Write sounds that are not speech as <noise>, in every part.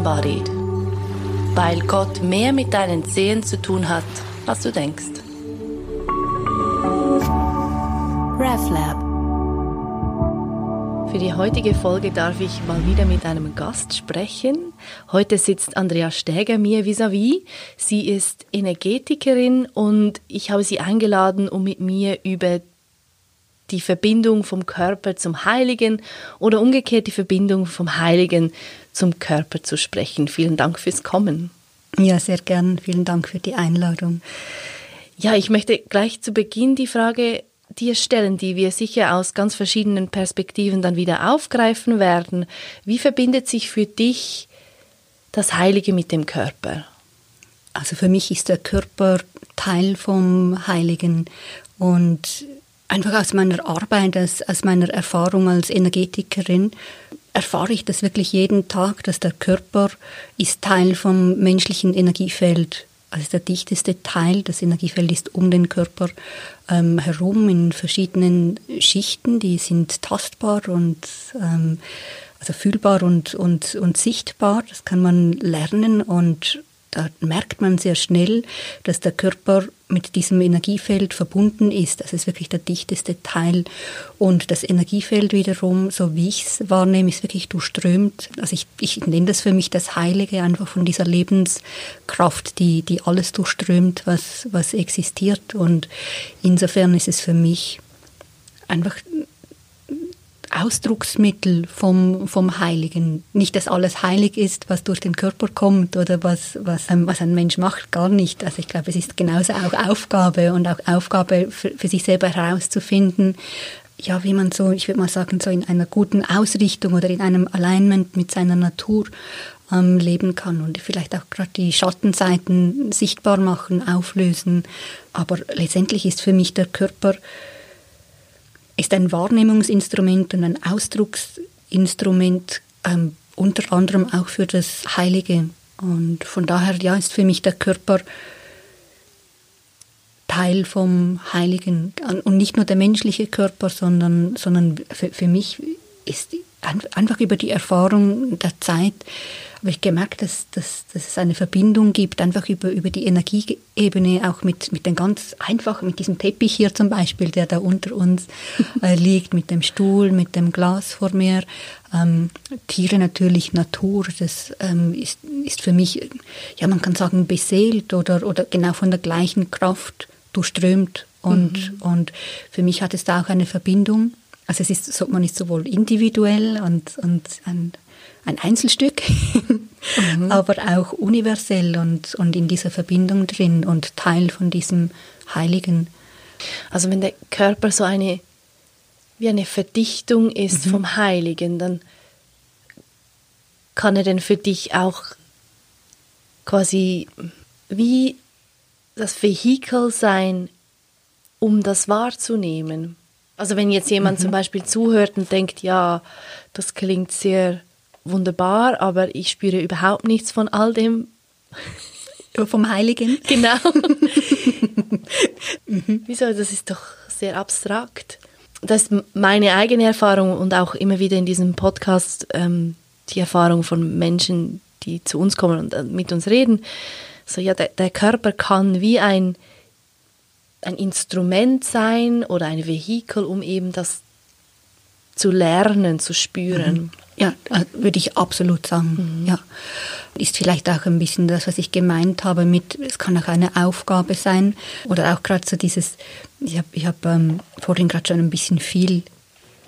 Embodied. Weil Gott mehr mit deinen Zehen zu tun hat, als du denkst. RefLab. Für die heutige Folge darf ich mal wieder mit einem Gast sprechen. Heute sitzt Andrea Stäger mir vis-à-vis. -vis. Sie ist Energetikerin und ich habe sie eingeladen, um mit mir über die Verbindung vom Körper zum Heiligen oder umgekehrt die Verbindung vom Heiligen zum Körper zu sprechen. Vielen Dank fürs Kommen. Ja, sehr gern. Vielen Dank für die Einladung. Ja, ich möchte gleich zu Beginn die Frage dir stellen, die wir sicher aus ganz verschiedenen Perspektiven dann wieder aufgreifen werden. Wie verbindet sich für dich das Heilige mit dem Körper? Also für mich ist der Körper Teil vom Heiligen und einfach aus meiner Arbeit, aus, aus meiner Erfahrung als Energetikerin, erfahre ich das wirklich jeden Tag, dass der Körper ist Teil vom menschlichen Energiefeld. Also der dichteste Teil, das Energiefeld ist um den Körper ähm, herum in verschiedenen Schichten, die sind tastbar und ähm, also fühlbar und, und, und sichtbar. Das kann man lernen und da merkt man sehr schnell, dass der Körper mit diesem Energiefeld verbunden ist. Das ist wirklich der dichteste Teil. Und das Energiefeld wiederum, so wie ich es wahrnehme, ist wirklich durchströmt. Also ich, ich nenne das für mich das Heilige, einfach von dieser Lebenskraft, die, die alles durchströmt, was, was existiert. Und insofern ist es für mich einfach Ausdrucksmittel vom, vom Heiligen. Nicht, dass alles heilig ist, was durch den Körper kommt oder was, was, was ein Mensch macht, gar nicht. Also ich glaube, es ist genauso auch Aufgabe und auch Aufgabe für, für sich selber herauszufinden, ja, wie man so, ich würde mal sagen, so in einer guten Ausrichtung oder in einem Alignment mit seiner Natur ähm, leben kann und vielleicht auch gerade die Schattenseiten sichtbar machen, auflösen. Aber letztendlich ist für mich der Körper ist ein Wahrnehmungsinstrument und ein Ausdrucksinstrument, ähm, unter anderem auch für das Heilige. Und von daher ja, ist für mich der Körper Teil vom Heiligen. Und nicht nur der menschliche Körper, sondern, sondern für, für mich ist einfach über die Erfahrung der Zeit habe ich gemerkt, dass, dass, dass es eine Verbindung gibt, einfach über, über die Energieebene, auch mit, mit den ganz einfach, mit diesem Teppich hier zum Beispiel, der da unter uns <laughs> äh, liegt, mit dem Stuhl, mit dem Glas vor mir. Ähm, Tiere natürlich, Natur, das ähm, ist, ist für mich, ja, man kann sagen, beseelt oder, oder genau von der gleichen Kraft durchströmt. Und, mhm. und für mich hat es da auch eine Verbindung. Also es ist, man ist sowohl individuell und, und ein ein Einzelstück, mhm. <laughs> aber auch universell und, und in dieser Verbindung drin und Teil von diesem Heiligen. Also wenn der Körper so eine, wie eine Verdichtung ist mhm. vom Heiligen, dann kann er denn für dich auch quasi wie das Vehikel sein, um das wahrzunehmen. Also wenn jetzt jemand mhm. zum Beispiel zuhört und denkt, ja, das klingt sehr wunderbar, aber ich spüre überhaupt nichts von all dem. Vom Heiligen? <laughs> Genau. <laughs> mhm. Wieso? Das ist doch sehr abstrakt. Das ist meine eigene Erfahrung und auch immer wieder in diesem Podcast ähm, die Erfahrung von Menschen, die zu uns kommen und äh, mit uns reden. So, ja, der, der Körper kann wie ein, ein Instrument sein oder ein Vehikel, um eben das zu lernen, zu spüren. Mhm. Ja, würde ich absolut sagen. Mhm. Ja. Ist vielleicht auch ein bisschen das, was ich gemeint habe mit, es kann auch eine Aufgabe sein oder auch gerade so dieses, ich habe ich hab, ähm, vorhin gerade schon ein bisschen viel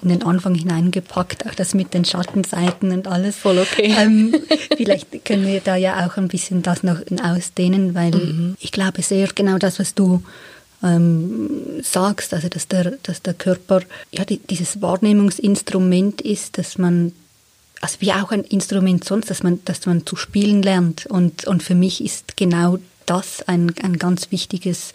in den Anfang hineingepackt, auch das mit den Schattenseiten und alles. Voll okay. Ähm, <laughs> vielleicht können wir da ja auch ein bisschen das noch ausdehnen, weil mhm. ich glaube sehr genau das, was du ähm, sagst, also dass der, dass der Körper ja die, dieses Wahrnehmungsinstrument ist, dass man also wie auch ein Instrument sonst, dass man, dass man zu spielen lernt. Und, und für mich ist genau das ein, ein ganz wichtiges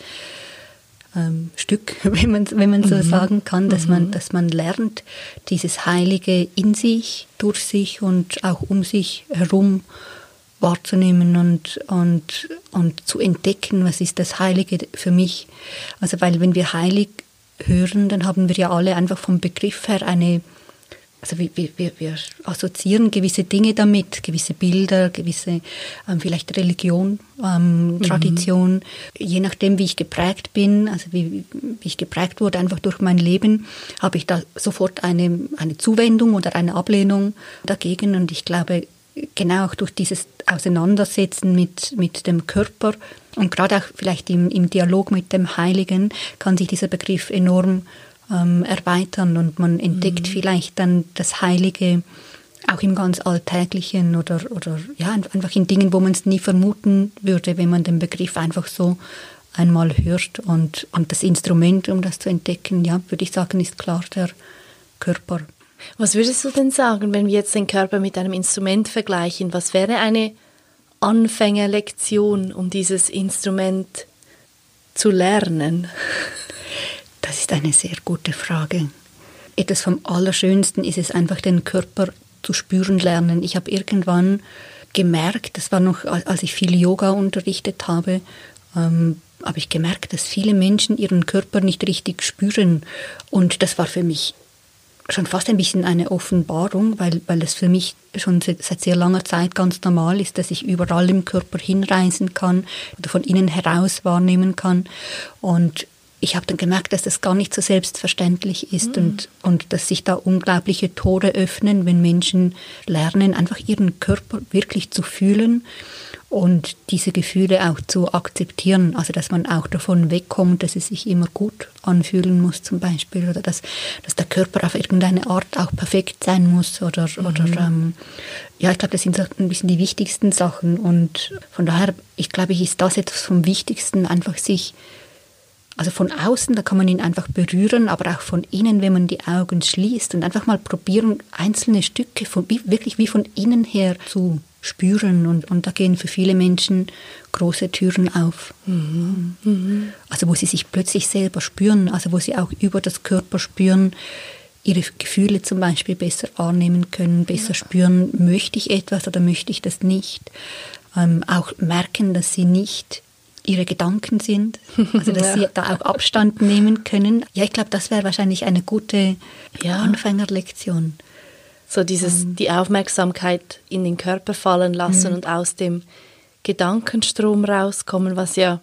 ähm, Stück, <laughs> wenn man, wenn man so mhm. sagen kann, dass, mhm. man, dass man lernt, dieses Heilige in sich, durch sich und auch um sich herum wahrzunehmen und, und, und zu entdecken, was ist das Heilige für mich. Also weil wenn wir heilig hören, dann haben wir ja alle einfach vom Begriff her eine also wir, wir, wir assoziieren gewisse Dinge damit, gewisse Bilder, gewisse ähm, vielleicht Religion, ähm, mhm. Tradition, mhm. je nachdem, wie ich geprägt bin, also wie, wie ich geprägt wurde, einfach durch mein Leben, habe ich da sofort eine, eine Zuwendung oder eine Ablehnung dagegen. Und ich glaube, genau auch durch dieses Auseinandersetzen mit, mit dem Körper und gerade auch vielleicht im, im Dialog mit dem Heiligen kann sich dieser Begriff enorm ähm, erweitern und man entdeckt mhm. vielleicht dann das Heilige auch im ganz Alltäglichen oder, oder ja, einfach in Dingen, wo man es nie vermuten würde, wenn man den Begriff einfach so einmal hört. Und, und das Instrument, um das zu entdecken, ja, würde ich sagen, ist klar der Körper. Was würdest du denn sagen, wenn wir jetzt den Körper mit einem Instrument vergleichen? Was wäre eine Anfängerlektion, um dieses Instrument zu lernen? <laughs> Das ist eine sehr gute Frage. Etwas vom Allerschönsten ist es einfach, den Körper zu spüren lernen. Ich habe irgendwann gemerkt, das war noch, als ich viel Yoga unterrichtet habe, ähm, habe ich gemerkt, dass viele Menschen ihren Körper nicht richtig spüren. Und das war für mich schon fast ein bisschen eine Offenbarung, weil, weil es für mich schon seit sehr langer Zeit ganz normal ist, dass ich überall im Körper hinreisen kann oder von innen heraus wahrnehmen kann. Und ich habe dann gemerkt, dass das gar nicht so selbstverständlich ist mhm. und, und dass sich da unglaubliche Tore öffnen, wenn Menschen lernen, einfach ihren Körper wirklich zu fühlen und diese Gefühle auch zu akzeptieren. Also dass man auch davon wegkommt, dass es sich immer gut anfühlen muss zum Beispiel oder dass, dass der Körper auf irgendeine Art auch perfekt sein muss oder, mhm. oder ähm, ja, ich glaube, das sind so ein bisschen die wichtigsten Sachen und von daher, ich glaube, ist das etwas vom Wichtigsten, einfach sich also von außen, da kann man ihn einfach berühren, aber auch von innen, wenn man die Augen schließt und einfach mal probieren, einzelne Stücke von, wirklich wie von innen her zu spüren. Und, und da gehen für viele Menschen große Türen auf. Mhm. Mhm. Also wo sie sich plötzlich selber spüren, also wo sie auch über das Körper spüren, ihre Gefühle zum Beispiel besser wahrnehmen können, besser ja. spüren, möchte ich etwas oder möchte ich das nicht. Ähm, auch merken, dass sie nicht ihre Gedanken sind, also dass <laughs> ja. sie da auch Abstand nehmen können. Ja, ich glaube, das wäre wahrscheinlich eine gute ja. Anfängerlektion. So dieses, ähm. die Aufmerksamkeit in den Körper fallen lassen mhm. und aus dem Gedankenstrom rauskommen, was ja,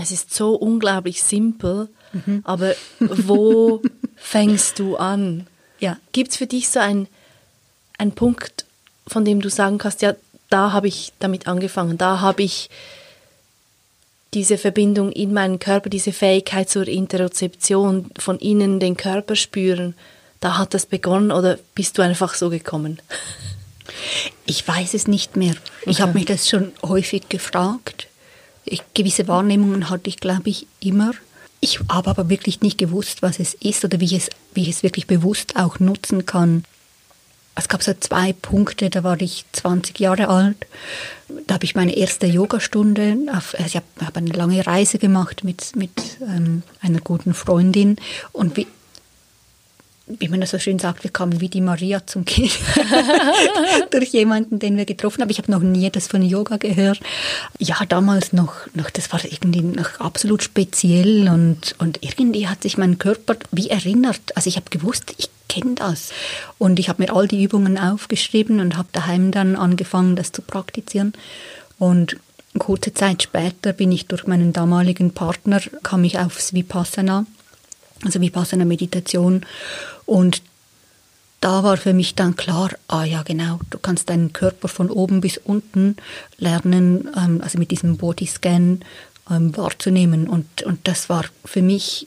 es ist so unglaublich simpel, mhm. aber wo <laughs> fängst du an? Ja. Gibt es für dich so einen Punkt, von dem du sagen kannst, ja, da habe ich damit angefangen, da habe ich diese Verbindung in meinen Körper, diese Fähigkeit zur Interozeption, von innen den Körper spüren, da hat das begonnen oder bist du einfach so gekommen? Ich weiß es nicht mehr. Ich okay. habe mich das schon häufig gefragt. Ich, gewisse Wahrnehmungen hatte ich, glaube ich, immer. Ich habe aber wirklich nicht gewusst, was es ist oder wie ich es, wie ich es wirklich bewusst auch nutzen kann es gab so zwei Punkte, da war ich 20 Jahre alt. Da habe ich meine erste Yogastunde, auf, also ich habe hab eine lange Reise gemacht mit, mit ähm, einer guten Freundin und wie, wie man das so schön sagt, wir kamen wie die Maria zum Kind <laughs> durch jemanden, den wir getroffen haben. Ich habe noch nie das von Yoga gehört. Ja, damals noch, noch das war irgendwie noch absolut speziell und, und irgendwie hat sich mein Körper wie erinnert. Also ich habe gewusst, ich kenne das. Und ich habe mir all die Übungen aufgeschrieben und habe daheim dann angefangen, das zu praktizieren. Und kurze Zeit später bin ich durch meinen damaligen Partner, kam ich aufs Vipassana also Vipassana-Meditation. Und da war für mich dann klar, ah ja genau, du kannst deinen Körper von oben bis unten lernen, ähm, also mit diesem Bodyscan ähm, wahrzunehmen. Und, und das war für mich,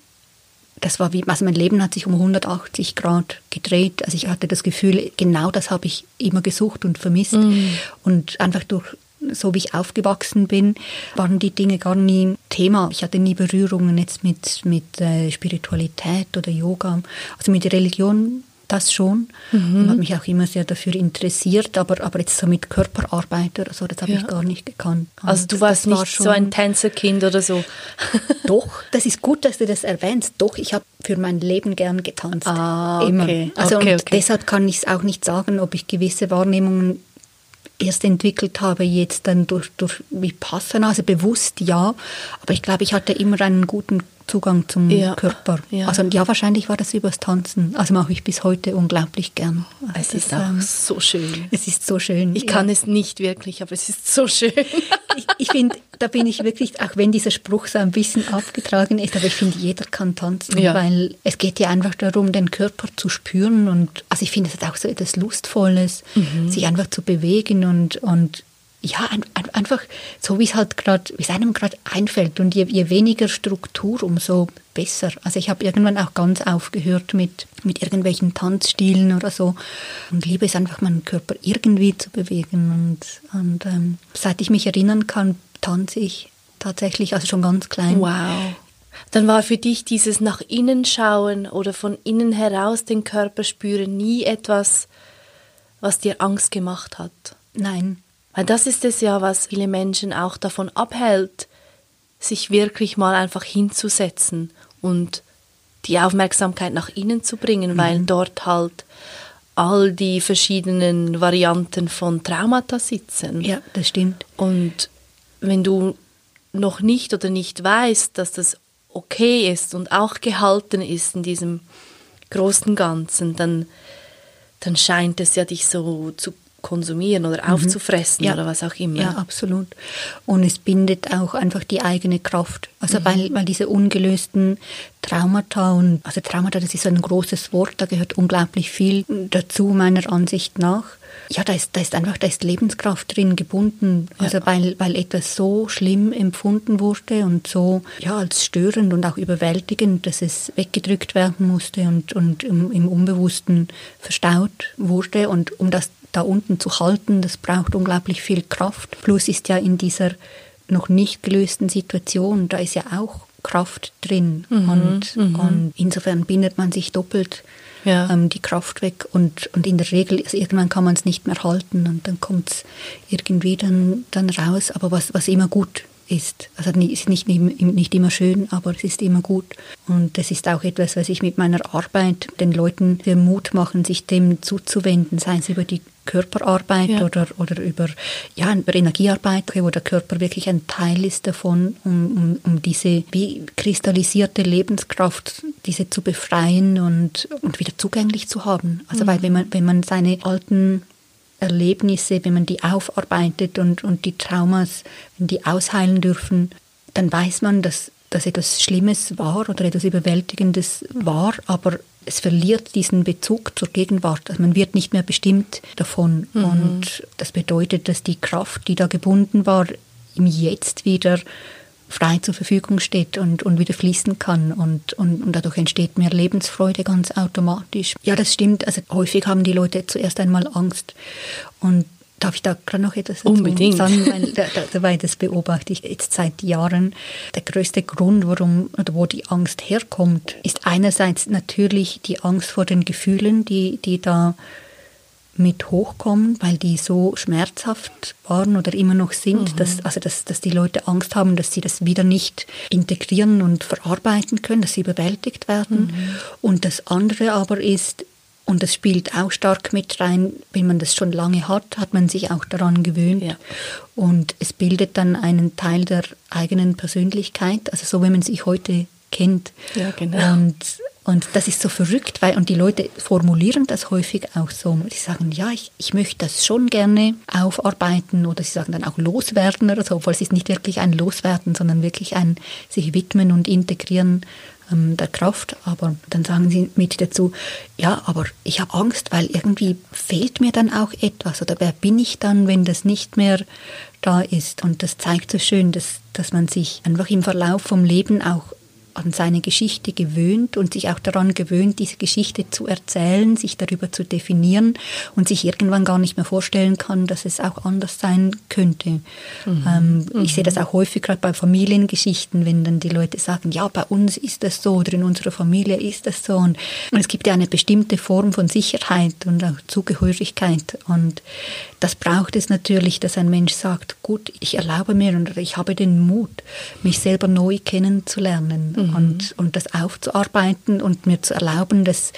das war wie, also mein Leben hat sich um 180 Grad gedreht. Also ich hatte das Gefühl, genau das habe ich immer gesucht und vermisst. Mhm. Und einfach durch so wie ich aufgewachsen bin, waren die Dinge gar nie Thema. Ich hatte nie Berührungen jetzt mit, mit äh, Spiritualität oder Yoga. Also mit Religion das schon mhm. und habe mich auch immer sehr dafür interessiert, aber, aber jetzt so mit Körperarbeit oder so, das habe ja. ich gar nicht gekannt. Also du warst nicht war so ein Tänzerkind oder so? <laughs> Doch, das ist gut, dass du das erwähnst. Doch, ich habe für mein Leben gern getanzt. Ah, okay. Immer. Also okay, okay. deshalb kann ich es auch nicht sagen, ob ich gewisse Wahrnehmungen erst entwickelt habe, jetzt dann durch, durch Vipassana, also bewusst ja, aber ich glaube, ich hatte immer einen guten Zugang zum ja. Körper. Ja. Also ja, wahrscheinlich war das übers Tanzen. Also mache ich bis heute unglaublich gern. Also es ist auch ähm, so schön. Es ist so schön. Ich ja. kann es nicht wirklich, aber es ist so schön. <laughs> ich, ich finde, da bin ich wirklich, auch wenn dieser Spruch so ein bisschen abgetragen ist, aber ich finde, jeder kann tanzen, ja. weil es geht ja einfach darum, den Körper zu spüren und also ich finde es hat auch so etwas Lustvolles, mhm. sich einfach zu bewegen und, und ja, ein, ein, einfach so, wie es halt gerade, wie es einem gerade einfällt. Und je, je, weniger Struktur, umso besser. Also ich habe irgendwann auch ganz aufgehört mit, mit irgendwelchen Tanzstilen oder so. Und liebe es einfach, meinen Körper irgendwie zu bewegen. Und, und ähm, seit ich mich erinnern kann, tanze ich tatsächlich, also schon ganz klein. Wow. Dann war für dich dieses nach innen schauen oder von innen heraus den Körper spüren nie etwas, was dir Angst gemacht hat? Nein. Weil das ist es ja, was viele Menschen auch davon abhält, sich wirklich mal einfach hinzusetzen und die Aufmerksamkeit nach innen zu bringen, mhm. weil dort halt all die verschiedenen Varianten von Traumata sitzen. Ja, das stimmt. Und wenn du noch nicht oder nicht weißt, dass das okay ist und auch gehalten ist in diesem großen Ganzen, dann, dann scheint es ja dich so zu konsumieren oder mhm. aufzufressen ja. oder was auch immer. Ja, absolut. Und es bindet auch einfach die eigene Kraft. Also mhm. weil, weil diese ungelösten Traumata und also Traumata, das ist ein großes Wort, da gehört unglaublich viel dazu meiner Ansicht nach. Ja, da ist, da ist einfach, da ist Lebenskraft drin gebunden. Also ja. weil, weil etwas so schlimm empfunden wurde und so ja, als störend und auch überwältigend, dass es weggedrückt werden musste und, und im, im Unbewussten verstaut wurde. Und um das da unten zu halten, das braucht unglaublich viel Kraft. Plus ist ja in dieser noch nicht gelösten Situation, da ist ja auch Kraft drin. Mhm, und, mhm. und, insofern bindet man sich doppelt ja. ähm, die Kraft weg. Und, und in der Regel, also irgendwann kann man es nicht mehr halten und dann kommt es irgendwie dann, dann raus. Aber was, was immer gut ist. Also es ist nicht, nicht immer schön, aber es ist immer gut. Und das ist auch etwas, was ich mit meiner Arbeit den Leuten den Mut machen, sich dem zuzuwenden, sei es über die Körperarbeit ja. oder, oder über, ja, über Energiearbeit, wo der Körper wirklich ein Teil ist davon, um, um, um diese wie kristallisierte Lebenskraft, diese zu befreien und, und wieder zugänglich zu haben. Also mhm. weil wenn man, wenn man seine alten Erlebnisse, wenn man die aufarbeitet und, und die Traumas, wenn die ausheilen dürfen, dann weiß man, dass, dass etwas Schlimmes war oder etwas Überwältigendes war, aber es verliert diesen Bezug zur Gegenwart. Also man wird nicht mehr bestimmt davon. Mhm. Und das bedeutet, dass die Kraft, die da gebunden war, im Jetzt wieder frei zur Verfügung steht und, und wieder fließen kann und, und, und dadurch entsteht mehr Lebensfreude ganz automatisch. Ja, das stimmt. Also häufig haben die Leute zuerst einmal Angst und Darf ich da gerade noch etwas dazu Unbedingt. sagen? Weil, da, da, weil das beobachte ich jetzt seit Jahren. Der größte Grund, warum oder wo die Angst herkommt, ist einerseits natürlich die Angst vor den Gefühlen, die, die da mit hochkommen, weil die so schmerzhaft waren oder immer noch sind, mhm. dass, also dass, dass die Leute Angst haben, dass sie das wieder nicht integrieren und verarbeiten können, dass sie überwältigt werden. Mhm. Und das andere aber ist, und das spielt auch stark mit rein, wenn man das schon lange hat, hat man sich auch daran gewöhnt. Ja. Und es bildet dann einen Teil der eigenen Persönlichkeit, also so wie man sich heute kennt. Ja, genau. Und und das ist so verrückt, weil, und die Leute formulieren das häufig auch so. Sie sagen, ja, ich, ich möchte das schon gerne aufarbeiten oder sie sagen dann auch loswerden oder so, obwohl es ist nicht wirklich ein Loswerden, sondern wirklich ein sich widmen und integrieren ähm, der Kraft. Aber dann sagen sie mit dazu, ja, aber ich habe Angst, weil irgendwie fehlt mir dann auch etwas oder wer bin ich dann, wenn das nicht mehr da ist. Und das zeigt so schön, dass, dass man sich einfach im Verlauf vom Leben auch an seine Geschichte gewöhnt und sich auch daran gewöhnt, diese Geschichte zu erzählen, sich darüber zu definieren und sich irgendwann gar nicht mehr vorstellen kann, dass es auch anders sein könnte. Mhm. Ähm, mhm. Ich sehe das auch häufig gerade bei Familiengeschichten, wenn dann die Leute sagen, ja, bei uns ist das so oder in unserer Familie ist das so. Und, und es gibt ja eine bestimmte Form von Sicherheit und auch Zugehörigkeit. Und das braucht es natürlich, dass ein Mensch sagt, gut, ich erlaube mir und ich habe den Mut, mich selber neu kennenzulernen mhm. und, und das aufzuarbeiten und mir zu erlauben, dass,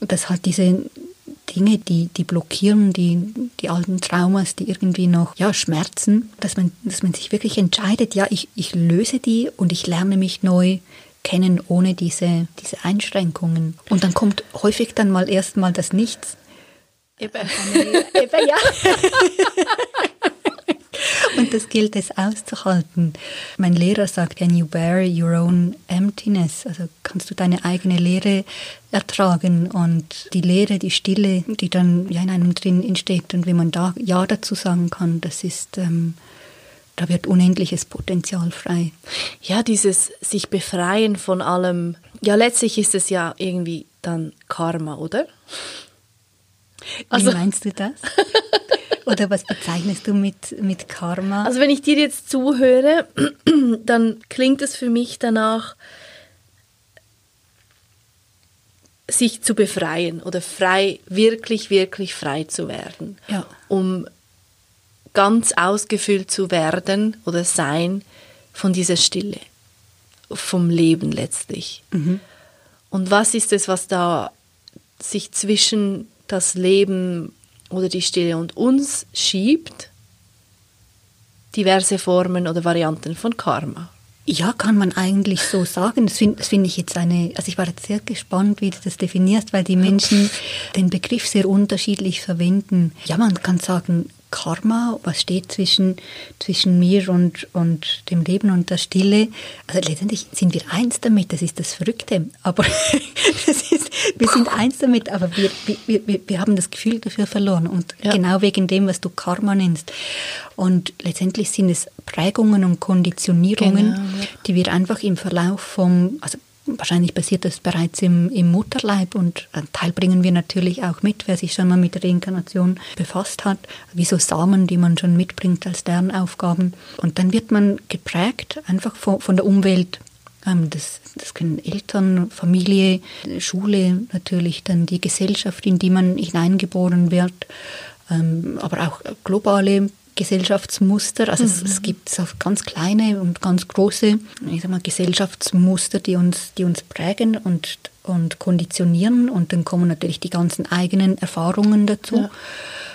dass halt diese Dinge, die, die blockieren, die, die alten Traumas, die irgendwie noch ja, schmerzen, dass man, dass man sich wirklich entscheidet, ja, ich, ich löse die und ich lerne mich neu kennen ohne diese, diese Einschränkungen. Und dann kommt häufig dann mal erstmal das Nichts. Eben. Eben, ja. <laughs> <laughs> Und das gilt es auszuhalten. Mein Lehrer sagt, can you bear your own emptiness? Also kannst du deine eigene Leere ertragen und die Leere, die Stille, die dann ja in einem drin entsteht und wenn man da Ja dazu sagen kann, das ist, ähm, da wird unendliches Potenzial frei. Ja, dieses sich befreien von allem, ja letztlich ist es ja irgendwie dann Karma, oder? Also, Wie meinst du das? <laughs> Oder was bezeichnest du mit, mit Karma? Also wenn ich dir jetzt zuhöre, <clears throat> dann klingt es für mich danach, sich zu befreien oder frei, wirklich, wirklich frei zu werden. Ja. Um ganz ausgefüllt zu werden oder sein von dieser Stille, vom Leben letztlich. Mhm. Und was ist es, was da sich zwischen das Leben oder die Stille und uns schiebt diverse Formen oder Varianten von Karma. Ja, kann man eigentlich so sagen. Das finde find ich jetzt eine, also ich war jetzt sehr gespannt, wie du das definierst, weil die <laughs> Menschen den Begriff sehr unterschiedlich verwenden. Ja, man kann sagen, Karma, was steht zwischen, zwischen mir und, und dem Leben und der Stille. Also letztendlich sind wir eins damit, das ist das Verrückte. Aber <laughs> das ist, wir sind eins damit, aber wir, wir, wir, wir haben das Gefühl dafür verloren. Und ja. genau wegen dem, was du Karma nennst. Und letztendlich sind es Prägungen und Konditionierungen, genau, ja. die wir einfach im Verlauf vom, also wahrscheinlich passiert das bereits im, im Mutterleib und einen Teil bringen wir natürlich auch mit, wer sich schon mal mit der Reinkarnation befasst hat, wie so Samen, die man schon mitbringt als Lernaufgaben. Und dann wird man geprägt einfach von, von der Umwelt. Ähm, das, das können Eltern, Familie, Schule natürlich, dann die Gesellschaft, in die man hineingeboren wird, ähm, aber auch globale Gesellschaftsmuster. Also mhm. es, es, gibt so ganz kleine und ganz große ich sag mal, Gesellschaftsmuster, die uns, die uns prägen und, und konditionieren. Und dann kommen natürlich die ganzen eigenen Erfahrungen dazu. Ja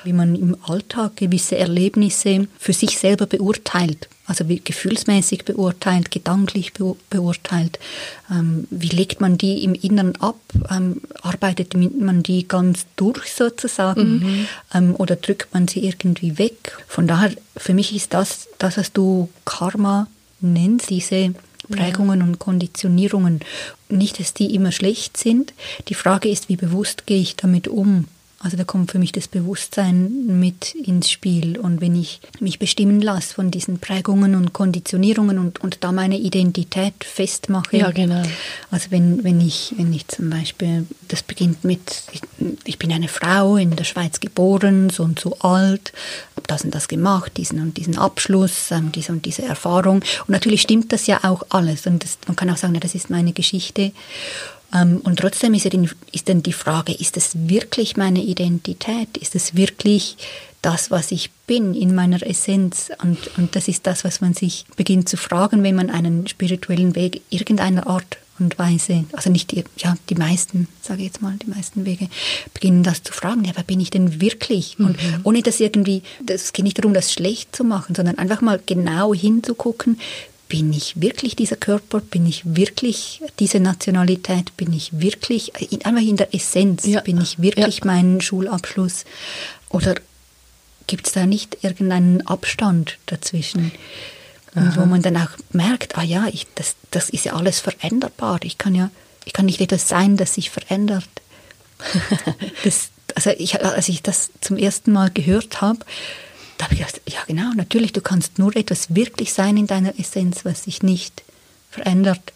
wie man im Alltag gewisse Erlebnisse für sich selber beurteilt, also wie gefühlsmäßig beurteilt, gedanklich beurteilt. Ähm, wie legt man die im Inneren ab? Ähm, arbeitet man die ganz durch sozusagen mhm. ähm, oder drückt man sie irgendwie weg? Von daher, für mich ist das, das was du Karma nennst, diese Prägungen ja. und Konditionierungen. Nicht, dass die immer schlecht sind. Die Frage ist, wie bewusst gehe ich damit um? Also da kommt für mich das Bewusstsein mit ins Spiel. Und wenn ich mich bestimmen lasse von diesen Prägungen und Konditionierungen und, und da meine Identität festmache. Ja, genau. Also wenn, wenn, ich, wenn ich zum Beispiel, das beginnt mit, ich, ich bin eine Frau in der Schweiz geboren, so und so alt, habe das und das gemacht, diesen und diesen Abschluss, ähm, diese und diese Erfahrung. Und natürlich stimmt das ja auch alles. Und das, man kann auch sagen, ja, das ist meine Geschichte. Ähm, und trotzdem ist, ist dann die Frage, ist es wirklich meine Identität? Ist es wirklich das, was ich bin in meiner Essenz? Und, und das ist das, was man sich beginnt zu fragen, wenn man einen spirituellen Weg irgendeiner Art und Weise, also nicht die, ja, die meisten, sage ich jetzt mal, die meisten Wege, beginnen das zu fragen, ja, wer bin ich denn wirklich? Und mhm. ohne das irgendwie, es geht nicht darum, das schlecht zu machen, sondern einfach mal genau hinzugucken, bin ich wirklich dieser Körper, bin ich wirklich diese Nationalität, bin ich wirklich, einfach in der Essenz, ja. bin ich wirklich ja. mein Schulabschluss oder gibt es da nicht irgendeinen Abstand dazwischen? Und wo man dann auch merkt, ah ja, ich, das, das ist ja alles veränderbar. Ich kann ja, ich kann nicht etwas sein, das sich verändert. <laughs> das, also ich, als ich das zum ersten Mal gehört habe, da habe ich gedacht, ja genau, natürlich, du kannst nur etwas wirklich sein in deiner Essenz, was sich nicht verändert.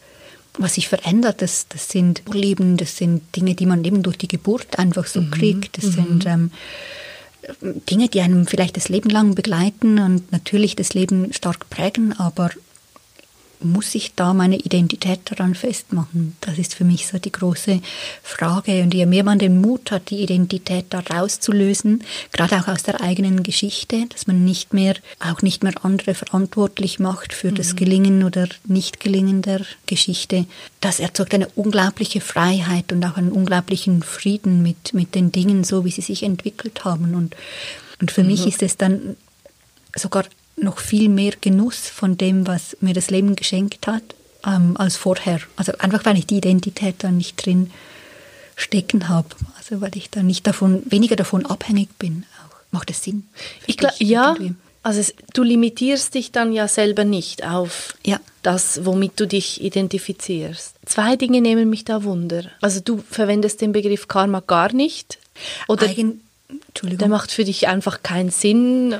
Was sich verändert, das, das sind Leben, das sind Dinge, die man eben durch die Geburt einfach so mhm. kriegt. Das mhm. sind ähm, Dinge, die einem vielleicht das Leben lang begleiten und natürlich das Leben stark prägen, aber muss ich da meine Identität daran festmachen? Das ist für mich so die große Frage. Und je mehr man den Mut hat, die Identität da rauszulösen, gerade auch aus der eigenen Geschichte, dass man nicht mehr, auch nicht mehr andere verantwortlich macht für mhm. das Gelingen oder Nicht-Gelingen der Geschichte, das erzeugt eine unglaubliche Freiheit und auch einen unglaublichen Frieden mit, mit den Dingen, so wie sie sich entwickelt haben. Und Und für mhm. mich ist es dann sogar noch viel mehr Genuss von dem, was mir das Leben geschenkt hat, ähm, als vorher. Also einfach, weil ich die Identität da nicht drin stecken habe. Also weil ich da nicht davon, weniger davon abhängig bin. Auch. Macht das Sinn? Ich glaube, ja. Irgendwie? Also es, du limitierst dich dann ja selber nicht auf ja. das, womit du dich identifizierst. Zwei Dinge nehmen mich da Wunder. Also du verwendest den Begriff Karma gar nicht. Oder Eigen, der macht für dich einfach keinen Sinn.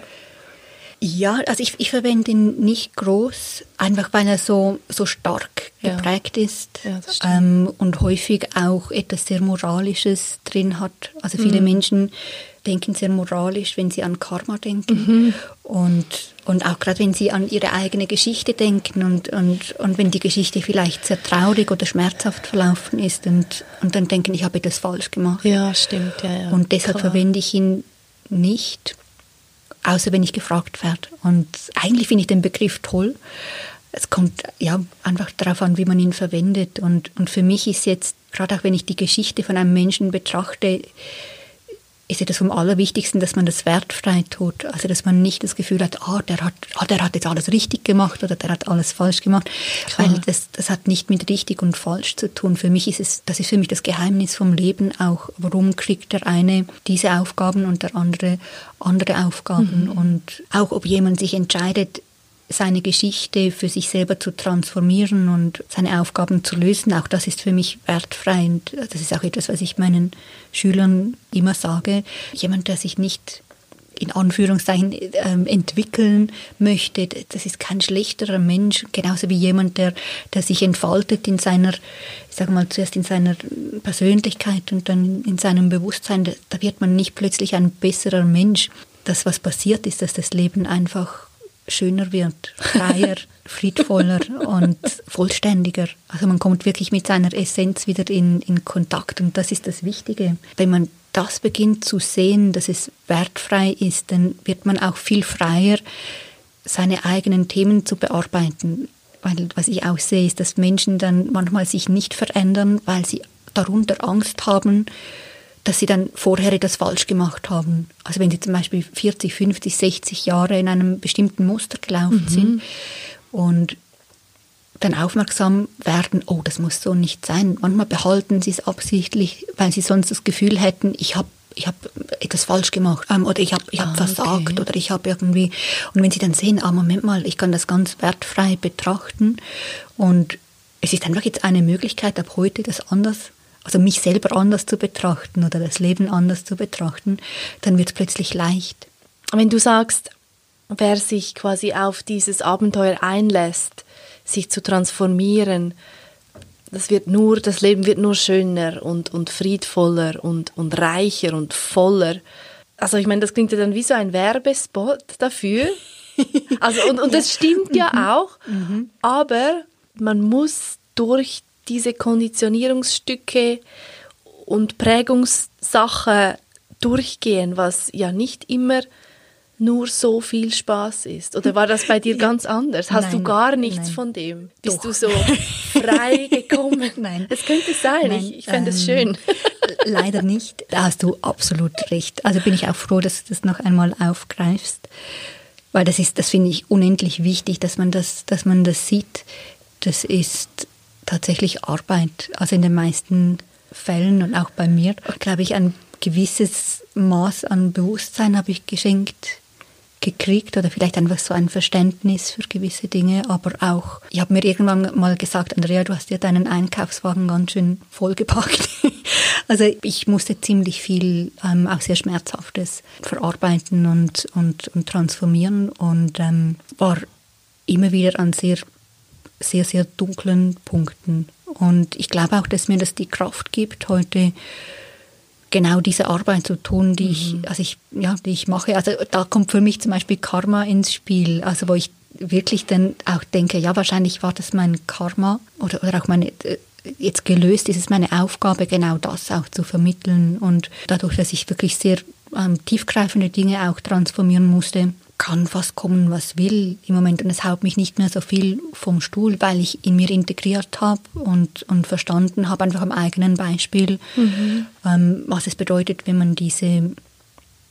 Ja, also ich, ich verwende ihn nicht groß, einfach weil er so, so stark geprägt ja. ist ja, ähm, und häufig auch etwas sehr Moralisches drin hat. Also viele mhm. Menschen denken sehr moralisch, wenn sie an Karma denken mhm. und, und auch gerade wenn sie an ihre eigene Geschichte denken und, und, und wenn die Geschichte vielleicht sehr traurig oder schmerzhaft verlaufen ist und, und dann denken, ich habe etwas falsch gemacht. Ja, stimmt. Ja, ja. Und deshalb Klar. verwende ich ihn nicht außer wenn ich gefragt werde. Und eigentlich finde ich den Begriff toll. Es kommt ja einfach darauf an, wie man ihn verwendet. Und, und für mich ist jetzt, gerade auch wenn ich die Geschichte von einem Menschen betrachte, ist ja das vom Allerwichtigsten, dass man das wertfrei tut. Also, dass man nicht das Gefühl hat, ah, der hat, ah, der hat jetzt alles richtig gemacht oder der hat alles falsch gemacht. Klar. Weil das, das hat nicht mit richtig und falsch zu tun. Für mich ist es, das ist für mich das Geheimnis vom Leben auch. Warum kriegt der eine diese Aufgaben und der andere andere Aufgaben? Mhm. Und auch ob jemand sich entscheidet, seine Geschichte für sich selber zu transformieren und seine Aufgaben zu lösen, auch das ist für mich wertfrei. Und das ist auch etwas, was ich meinen Schülern immer sage. Jemand, der sich nicht in Anführungszeichen ähm, entwickeln möchte, das ist kein schlechterer Mensch, genauso wie jemand, der, der sich entfaltet in seiner, ich sage mal, zuerst in seiner Persönlichkeit und dann in seinem Bewusstsein, da, da wird man nicht plötzlich ein besserer Mensch. Das, was passiert ist, dass das Leben einfach schöner wird, freier, <laughs> friedvoller und vollständiger. Also man kommt wirklich mit seiner Essenz wieder in, in Kontakt und das ist das Wichtige. Wenn man das beginnt zu sehen, dass es wertfrei ist, dann wird man auch viel freier, seine eigenen Themen zu bearbeiten. Weil was ich auch sehe, ist, dass Menschen dann manchmal sich nicht verändern, weil sie darunter Angst haben, dass sie dann vorher etwas falsch gemacht haben. Also wenn sie zum Beispiel 40, 50, 60 Jahre in einem bestimmten Muster gelaufen mhm. sind und dann aufmerksam werden, oh, das muss so nicht sein. Manchmal behalten sie es absichtlich, weil sie sonst das Gefühl hätten, ich habe ich habe etwas falsch gemacht ähm, oder ich habe ich hab ah, versagt okay. oder ich habe irgendwie und wenn sie dann sehen, ah Moment mal, ich kann das ganz wertfrei betrachten und es ist einfach jetzt eine Möglichkeit, ab heute das anders also mich selber anders zu betrachten oder das Leben anders zu betrachten, dann wird es plötzlich leicht. Wenn du sagst, wer sich quasi auf dieses Abenteuer einlässt, sich zu transformieren, das wird nur, das Leben wird nur schöner und, und friedvoller und, und reicher und voller. Also ich meine, das klingt ja dann wie so ein Werbespot dafür. Also und, und das stimmt ja <laughs> mhm. auch, mhm. aber man muss durch diese Konditionierungsstücke und Prägungssachen durchgehen, was ja nicht immer nur so viel Spaß ist? Oder war das bei dir <laughs> ganz anders? Hast nein, du gar nichts nein. von dem? Bist Doch. du so frei <laughs> gekommen? Nein. Es könnte sein, nein, ich, ich fände es ähm, schön. leider nicht. Da hast du absolut recht. Also bin ich auch froh, dass du das noch einmal aufgreifst. Weil das ist, das finde ich unendlich wichtig, dass man das, dass man das sieht. Das ist tatsächlich Arbeit. Also in den meisten Fällen und auch bei mir, glaube ich, ein gewisses Maß an Bewusstsein habe ich geschenkt gekriegt oder vielleicht einfach so ein Verständnis für gewisse Dinge, aber auch, ich habe mir irgendwann mal gesagt, Andrea, du hast ja deinen Einkaufswagen ganz schön vollgepackt. <laughs> also ich musste ziemlich viel, ähm, auch sehr Schmerzhaftes verarbeiten und, und, und transformieren und ähm, war immer wieder an sehr sehr, sehr dunklen Punkten. Und ich glaube auch, dass mir das die Kraft gibt, heute genau diese Arbeit zu tun, die mhm. ich, also ich, ja, die ich mache. Also da kommt für mich zum Beispiel Karma ins Spiel, also wo ich wirklich dann auch denke, ja, wahrscheinlich war das mein Karma oder, oder auch meine, äh, jetzt gelöst ist es meine Aufgabe, genau das auch zu vermitteln. Und dadurch, dass ich wirklich sehr ähm, tiefgreifende Dinge auch transformieren musste, kann fast kommen, was will im Moment. Und es haut mich nicht mehr so viel vom Stuhl, weil ich in mir integriert habe und, und verstanden habe, einfach am eigenen Beispiel, mhm. ähm, was es bedeutet, wenn man diese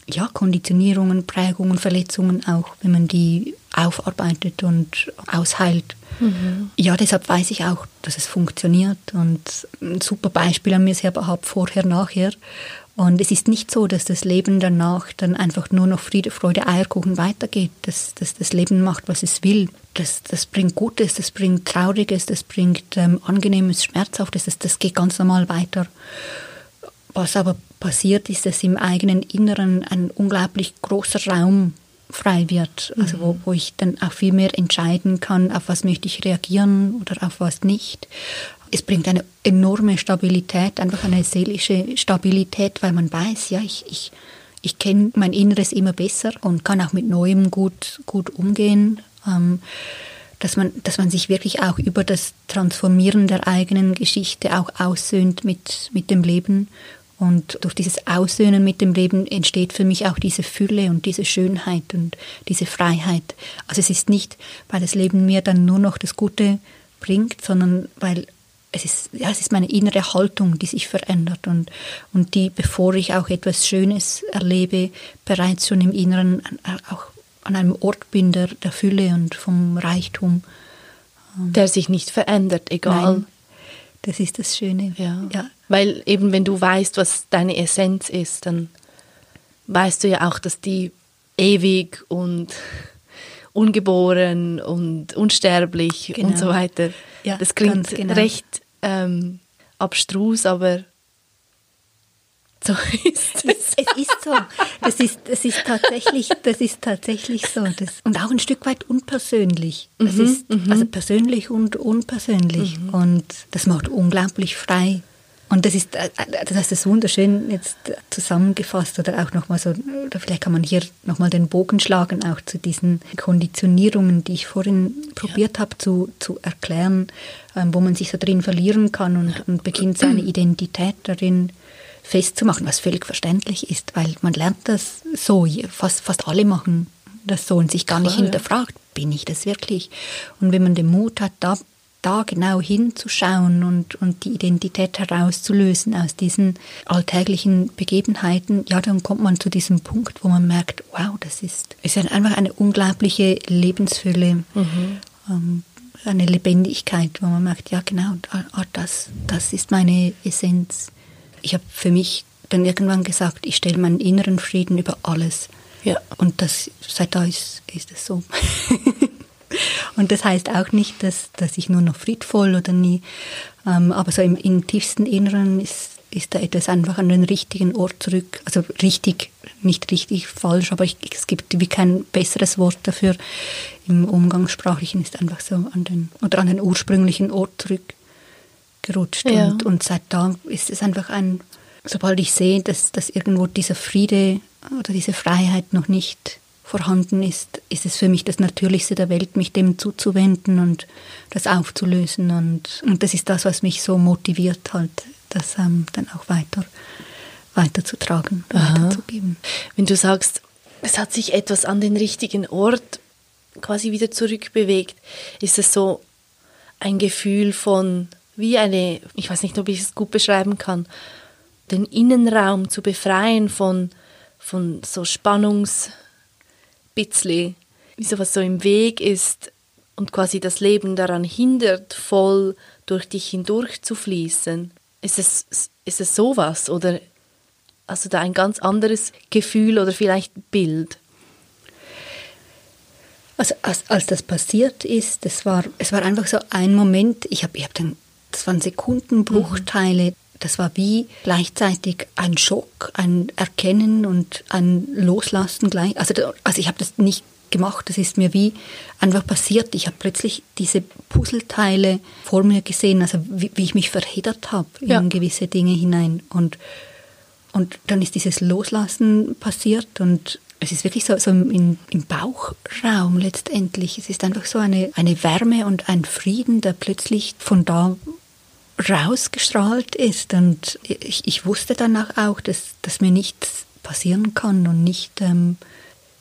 ja, Konditionierungen, Prägungen, Verletzungen auch, wenn man die aufarbeitet und ausheilt. Mhm. Ja, deshalb weiß ich auch, dass es funktioniert und ein super Beispiel an mir selber habe, vorher, nachher. Und es ist nicht so, dass das Leben danach dann einfach nur noch Friede, Freude, Eierkuchen weitergeht, dass, dass das Leben macht, was es will. Das, das bringt Gutes, das bringt Trauriges, das bringt ähm, Angenehmes, Schmerzhaftes, das, das geht ganz normal weiter. Was aber passiert, ist, dass im eigenen Inneren ein unglaublich großer Raum frei wird, also wo, wo ich dann auch viel mehr entscheiden kann, auf was möchte ich reagieren oder auf was nicht. Es bringt eine enorme Stabilität, einfach eine seelische Stabilität, weil man weiß, ja, ich, ich, ich kenne mein Inneres immer besser und kann auch mit Neuem gut, gut umgehen. Ähm, dass man, dass man sich wirklich auch über das Transformieren der eigenen Geschichte auch aussöhnt mit, mit dem Leben und durch dieses Aussöhnen mit dem Leben entsteht für mich auch diese Fülle und diese Schönheit und diese Freiheit. Also es ist nicht, weil das Leben mir dann nur noch das Gute bringt, sondern weil es ist, ja, es ist meine innere Haltung, die sich verändert und, und die, bevor ich auch etwas Schönes erlebe, bereits schon im Inneren auch an einem Ort bin der, der Fülle und vom Reichtum. Der sich nicht verändert, egal. Nein, das ist das Schöne. Ja. ja. Weil eben, wenn du weißt, was deine Essenz ist, dann weißt du ja auch, dass die ewig und ungeboren und unsterblich genau. und so weiter. Ja, das klingt genau. recht ähm, abstrus, aber so <laughs> ist es. Es ist so. Das ist, das ist tatsächlich, das ist tatsächlich so. Das, und auch ein Stück weit unpersönlich. Das mhm, ist mhm. also persönlich und unpersönlich. Mhm. Und das macht unglaublich frei. Und das ist, äh, das heißt, das wunderschön jetzt zusammengefasst oder auch nochmal so, oder vielleicht kann man hier nochmal den Bogen schlagen, auch zu diesen Konditionierungen, die ich vorhin ja. probiert habe zu, zu erklären, ähm, wo man sich so drin verlieren kann und, und beginnt seine <clears throat> Identität darin festzumachen, was völlig verständlich ist, weil man lernt das so, fast, fast alle machen das so und sich gar Klar, nicht hinterfragt, ja. bin ich das wirklich? Und wenn man den Mut hat, da da genau hinzuschauen und, und die Identität herauszulösen aus diesen alltäglichen Begebenheiten, ja, dann kommt man zu diesem Punkt, wo man merkt, wow, das ist, ist einfach eine unglaubliche Lebensfülle, mhm. ähm, eine Lebendigkeit, wo man merkt, ja, genau, ah, das, das ist meine Essenz. Ich habe für mich dann irgendwann gesagt, ich stelle meinen inneren Frieden über alles. Ja. Und das, seit da ist, ist es so. <laughs> Und das heißt auch nicht, dass, dass ich nur noch friedvoll oder nie, ähm, aber so im, im tiefsten Inneren ist, ist da etwas einfach an den richtigen Ort zurück. Also richtig, nicht richtig falsch, aber ich, es gibt wie kein besseres Wort dafür. Im Umgangssprachlichen ist einfach so an den, oder an den ursprünglichen Ort zurückgerutscht. Ja. Und, und seit da ist es einfach ein, sobald ich sehe, dass, dass irgendwo dieser Friede oder diese Freiheit noch nicht vorhanden ist, ist es für mich das Natürlichste der Welt, mich dem zuzuwenden und das aufzulösen. Und, und das ist das, was mich so motiviert, halt, das ähm, dann auch weiter weiterzutragen, weiterzugeben. Wenn du sagst, es hat sich etwas an den richtigen Ort quasi wieder zurückbewegt, ist es so ein Gefühl von, wie eine, ich weiß nicht, ob ich es gut beschreiben kann, den Innenraum zu befreien von, von so Spannungs- bisschen, wie sowas so im Weg ist und quasi das Leben daran hindert, voll durch dich hindurch zu fließen. Ist es, ist es sowas oder hast du da ein ganz anderes Gefühl oder vielleicht Bild? Also als, als das passiert ist, das war, es war einfach so ein Moment, ich habe ich hab dann, das waren Sekundenbruchteile, mhm. Das war wie gleichzeitig ein Schock, ein Erkennen und ein Loslassen gleich. Also, also ich habe das nicht gemacht, das ist mir wie einfach passiert. Ich habe plötzlich diese Puzzleteile vor mir gesehen, also wie, wie ich mich verheddert habe ja. in gewisse Dinge hinein. Und, und dann ist dieses Loslassen passiert und es ist wirklich so, so im, im Bauchraum letztendlich. Es ist einfach so eine, eine Wärme und ein Frieden, der plötzlich von da rausgestrahlt ist. Und ich, ich wusste danach auch, dass, dass mir nichts passieren kann und nicht, ähm,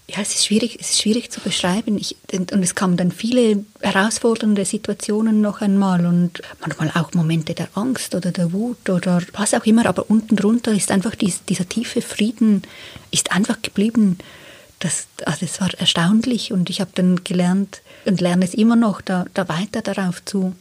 ja, es ist schwierig, es ist schwierig zu beschreiben. Ich, und, es kamen dann viele herausfordernde Situationen noch einmal und manchmal auch Momente der Angst oder der Wut oder was auch immer. Aber unten drunter ist einfach dies, dieser tiefe Frieden ist einfach geblieben. Das, also das war erstaunlich und ich habe dann gelernt und lerne es immer noch, da, da weiter darauf zu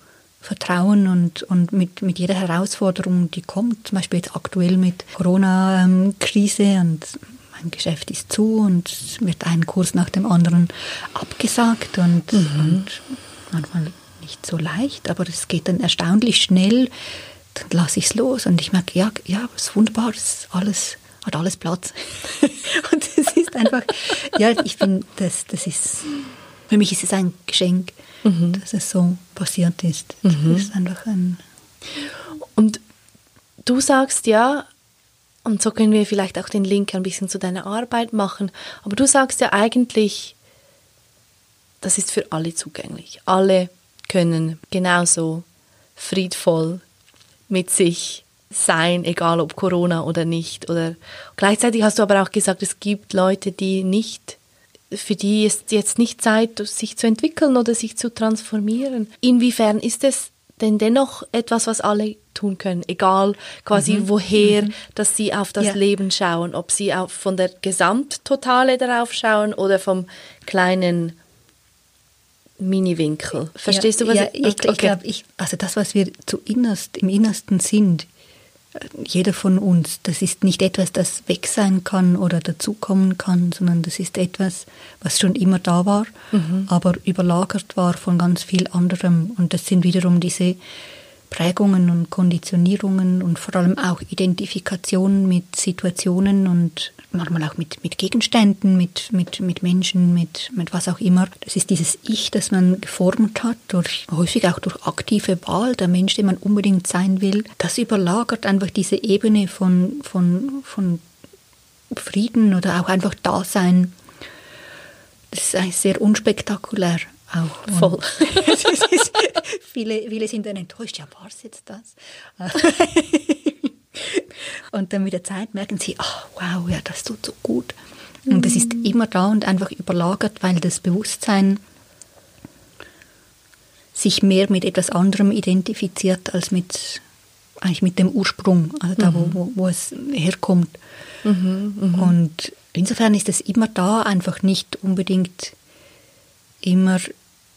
vertrauen und, und mit, mit jeder Herausforderung, die kommt, zum Beispiel jetzt aktuell mit Corona-Krise ähm, und mein Geschäft ist zu und wird ein Kurs nach dem anderen abgesagt und, mhm. und manchmal nicht so leicht, aber es geht dann erstaunlich schnell. Dann lasse ich es los und ich merke, ja, ja, es ist wunderbar, es ist alles, hat alles Platz. <laughs> und es ist einfach, ja, ich finde, das, das ist, für mich ist es ein Geschenk, mhm. dass es so passiert ist. Das mhm. ist einfach ein. Und du sagst ja, und so können wir vielleicht auch den Link ein bisschen zu deiner Arbeit machen. Aber du sagst ja eigentlich, das ist für alle zugänglich. Alle können genauso friedvoll mit sich sein, egal ob Corona oder nicht. Oder gleichzeitig hast du aber auch gesagt, es gibt Leute, die nicht, für die ist jetzt nicht Zeit, sich zu entwickeln oder sich zu transformieren. Inwiefern ist es denn dennoch etwas, was alle tun können, egal quasi mhm. woher, mhm. dass sie auf das ja. Leben schauen, ob sie auf, von der Gesamttotale darauf schauen oder vom kleinen Mini-Winkel. Verstehst ja, du, was ja, ich, okay. ich glaube, ich, also das, was wir zu innerst, im Innersten sind, jeder von uns, das ist nicht etwas, das weg sein kann oder dazukommen kann, sondern das ist etwas, was schon immer da war, mhm. aber überlagert war von ganz viel anderem. Und das sind wiederum diese Prägungen und Konditionierungen und vor allem auch Identifikationen mit Situationen und manchmal auch mit, mit Gegenständen, mit, mit, mit Menschen, mit, mit was auch immer. Das ist dieses Ich, das man geformt hat, durch, häufig auch durch aktive Wahl, der Mensch, den man unbedingt sein will. Das überlagert einfach diese Ebene von, von, von Frieden oder auch einfach Dasein. Das ist sehr unspektakulär auch. Voll. <laughs> viele, viele sind dann enttäuscht, ja, war es jetzt das? <laughs> und dann mit der Zeit merken sie, oh, wow, ja, das tut so gut. Und das ist mhm. immer da und einfach überlagert, weil das Bewusstsein sich mehr mit etwas anderem identifiziert als mit eigentlich mit dem Ursprung, also da, mhm. wo, wo, es herkommt. Mhm, mh. Und insofern ist es immer da, einfach nicht unbedingt immer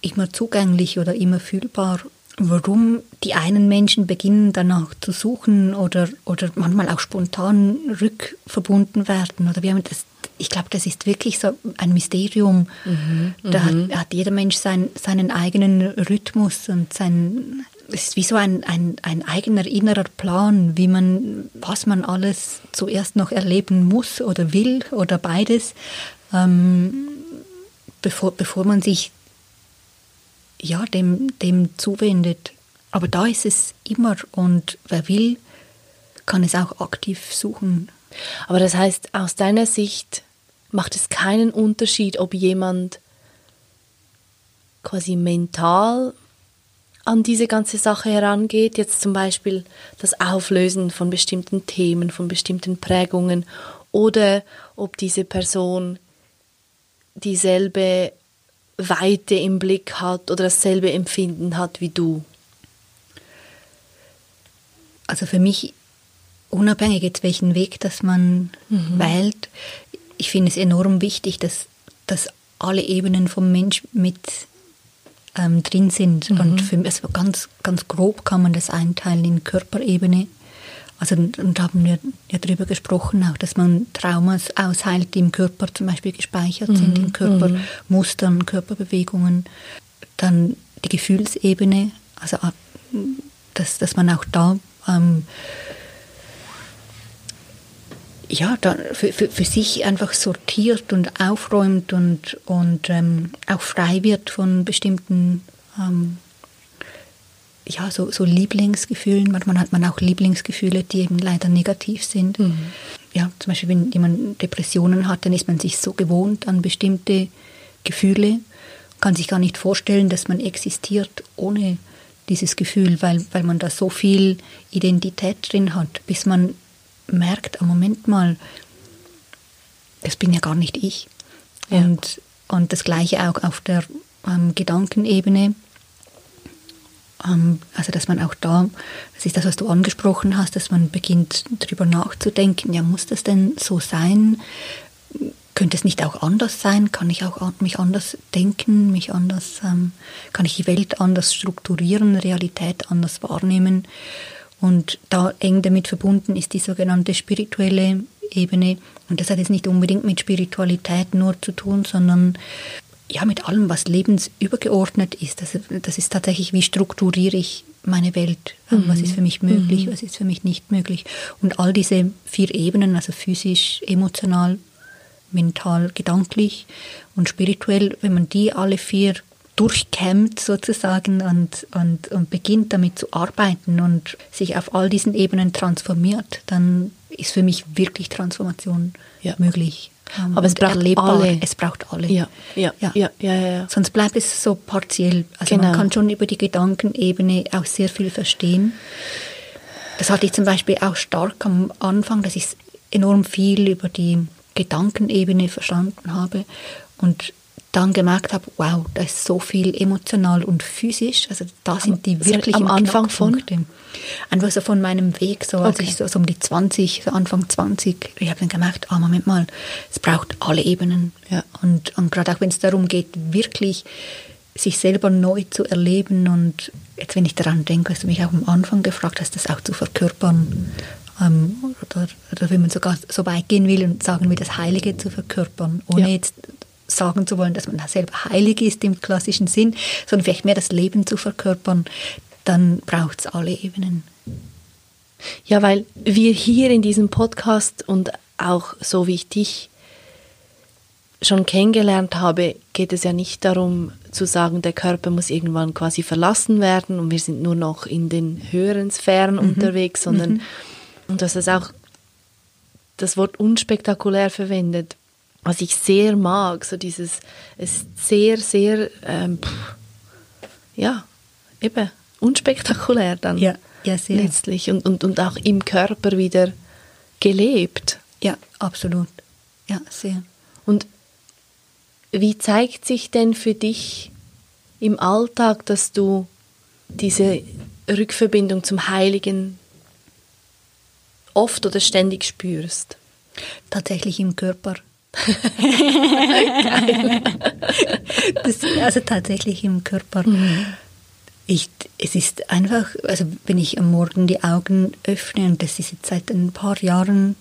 immer zugänglich oder immer fühlbar. Warum die einen Menschen beginnen danach zu suchen oder, oder manchmal auch spontan rückverbunden werden. Oder wir haben das, ich glaube, das ist wirklich so ein Mysterium. Mhm, da hat, mhm. hat, jeder Mensch sein, seinen eigenen Rhythmus und sein, es ist wie so ein, ein, ein eigener innerer Plan, wie man, was man alles zuerst noch erleben muss oder will oder beides, ähm, bevor, bevor man sich ja, dem, dem zuwendet. Aber da ist es immer und wer will, kann es auch aktiv suchen. Aber das heißt, aus deiner Sicht macht es keinen Unterschied, ob jemand quasi mental an diese ganze Sache herangeht, jetzt zum Beispiel das Auflösen von bestimmten Themen, von bestimmten Prägungen, oder ob diese Person dieselbe Weite im Blick hat oder dasselbe Empfinden hat wie du? Also für mich, unabhängig jetzt welchen Weg das man mhm. wählt, ich finde es enorm wichtig, dass, dass alle Ebenen vom Mensch mit ähm, drin sind. Mhm. Und für mich, also ganz, ganz grob kann man das einteilen in Körperebene, also und haben wir ja darüber gesprochen, auch, dass man Traumas ausheilt, die im Körper zum Beispiel gespeichert mhm. sind, in Körpermustern, mhm. Körperbewegungen. Dann die Gefühlsebene, also dass, dass man auch da ähm, ja, da für, für, für, sich einfach sortiert und aufräumt und, und ähm, auch frei wird von bestimmten ähm, ja, so, so Lieblingsgefühlen. Manchmal hat man auch Lieblingsgefühle, die eben leider negativ sind. Mhm. Ja, zum Beispiel, wenn jemand Depressionen hat, dann ist man sich so gewohnt an bestimmte Gefühle, kann sich gar nicht vorstellen, dass man existiert ohne dieses Gefühl, weil, weil man da so viel Identität drin hat, bis man merkt, am Moment mal, das bin ja gar nicht ich. Ja. Und, und das Gleiche auch auf der ähm, Gedankenebene. Ähm, also, dass man auch da, das ist das, was du angesprochen hast, dass man beginnt, darüber nachzudenken, ja, muss das denn so sein? Könnte es nicht auch anders sein? Kann ich auch mich anders denken, mich anders, ähm, kann ich die Welt anders strukturieren, Realität anders wahrnehmen? Und da eng damit verbunden ist die sogenannte spirituelle Ebene. Und das hat jetzt nicht unbedingt mit Spiritualität nur zu tun, sondern ja, mit allem, was lebensübergeordnet ist. Das, das ist tatsächlich, wie strukturiere ich meine Welt? Ähm, Was ist für mich möglich, was ist für mich nicht möglich? Und all diese vier Ebenen, also physisch, emotional, mental, gedanklich und spirituell, wenn man die alle vier durchkämmt sozusagen und, und, und beginnt damit zu arbeiten und sich auf all diesen Ebenen transformiert, dann ist für mich wirklich Transformation Ja. möglich. Aber es braucht erlebbar. alle. Es braucht alle. Ja, ja, ja, ja, ja, ja. Sonst bleibt es so partiell. Also man Genau. kann schon über die Gedankenebene auch sehr viel verstehen. Das hatte ich zum Beispiel auch stark am Anfang, dass ich enorm viel über die Gedankenebene verstanden habe und dann gemerkt habe, wow, da ist so viel emotional und physisch. Also da sind die wirklich am Anfang von? Einfach so von meinem Weg, so als Okay. ich so, so um die 20, so Anfang 20, ich habe dann gemerkt, ah, Moment mal, es braucht alle Ebenen. Ja. Und, und gerade auch wenn es darum geht, wirklich sich selber neu zu erleben und jetzt, wenn ich daran denke, was du mich auch am Anfang gefragt hast, das auch zu verkörpern. Ähm, oder, oder wenn man sogar so weit gehen will und sagen will, das Heilige zu verkörpern, ohne Ja. jetzt sagen zu wollen, dass man selber heilig ist im klassischen Sinn, sondern vielleicht mehr das Leben zu verkörpern, dann braucht es alle Ebenen. Ja, weil wir hier in diesem Podcast und auch so wie ich dich schon kennengelernt habe, geht es ja nicht darum zu sagen, der Körper muss irgendwann quasi verlassen werden und wir sind nur noch in den höheren Sphären unterwegs, sondern und dass es auch das Wort unspektakulär verwendet, was ich sehr mag, so dieses, es ist sehr, sehr, ähm, pff, ja, eben, unspektakulär dann Ja, ja, sehr. letztlich und, und, und auch im Körper wieder gelebt. Ja, absolut. Ja, sehr. Und wie zeigt sich denn für dich im Alltag, dass du diese Rückverbindung zum Heiligen oft oder ständig spürst? Tatsächlich im Körper. <laughs> das, also tatsächlich im Körper. Ich, es ist einfach, also wenn ich am Morgen die Augen öffne, und das ist jetzt seit ein paar Jahren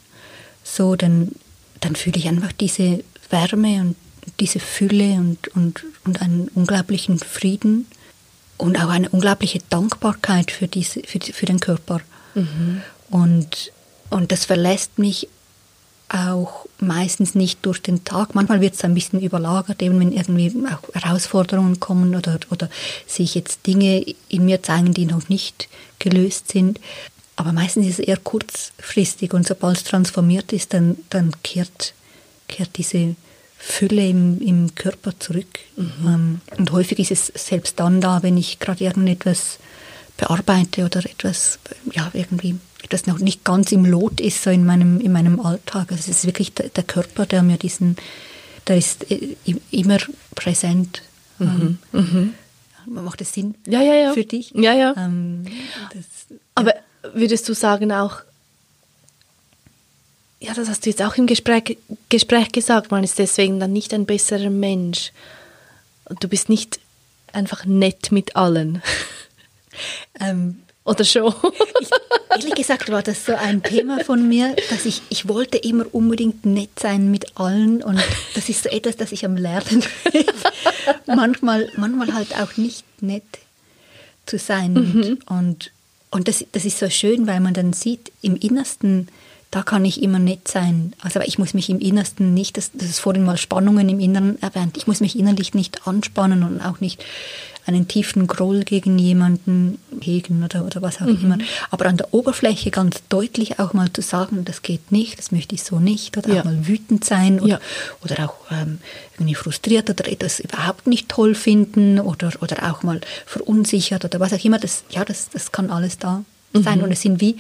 so, dann, dann fühle ich einfach diese Wärme und diese Fülle und, und, und einen unglaublichen Frieden und auch eine unglaubliche Dankbarkeit für, diese, für, für den Körper. Und, und das verlässt mich auch meistens nicht durch den Tag. Manchmal wird es ein bisschen überlagert, eben wenn irgendwie auch Herausforderungen kommen oder, oder sich jetzt Dinge in mir zeigen, die noch nicht gelöst sind. Aber meistens ist es eher kurzfristig und sobald es transformiert ist, dann, dann kehrt, kehrt diese Fülle im, im Körper zurück. Ähm, Und häufig ist es selbst dann da, wenn ich gerade irgendetwas bearbeite oder etwas, ja, irgendwie etwas noch nicht ganz im Lot ist, so in meinem, in meinem Alltag. Also es ist wirklich der, der Körper, der mir diesen, der ist äh, immer präsent. Ähm, Macht das Sinn Ja, ja, ja. für dich? Ja, ja. Ähm, das, Aber würdest du sagen auch, ja, das hast du jetzt auch im Gespräch, Gespräch gesagt, man ist deswegen dann nicht ein besserer Mensch. Du bist nicht einfach nett mit allen. ähm, Oder schon? ich, ehrlich gesagt war das so ein Thema von mir, dass ich, ich wollte immer unbedingt nett sein mit allen und das ist so etwas, das ich am Lernen bin. manchmal, manchmal halt auch nicht nett zu sein. Und, und, und das, das ist so schön, weil man dann sieht, im Innersten, da kann ich immer nett sein. Also aber ich muss mich im Innersten nicht, das, das ist vorhin mal Spannungen im Inneren erwähnt, ich muss mich innerlich nicht anspannen und auch nicht einen tiefen Groll gegen jemanden hegen oder, oder was auch immer. Aber an der Oberfläche ganz deutlich auch mal zu sagen, das geht nicht, das möchte ich so nicht. Oder Ja. auch mal wütend sein oder, Ja. oder auch ähm, irgendwie frustriert oder etwas überhaupt nicht toll finden oder, oder auch mal verunsichert oder was auch immer. Das, ja, das, das kann alles da sein. Und es sind wie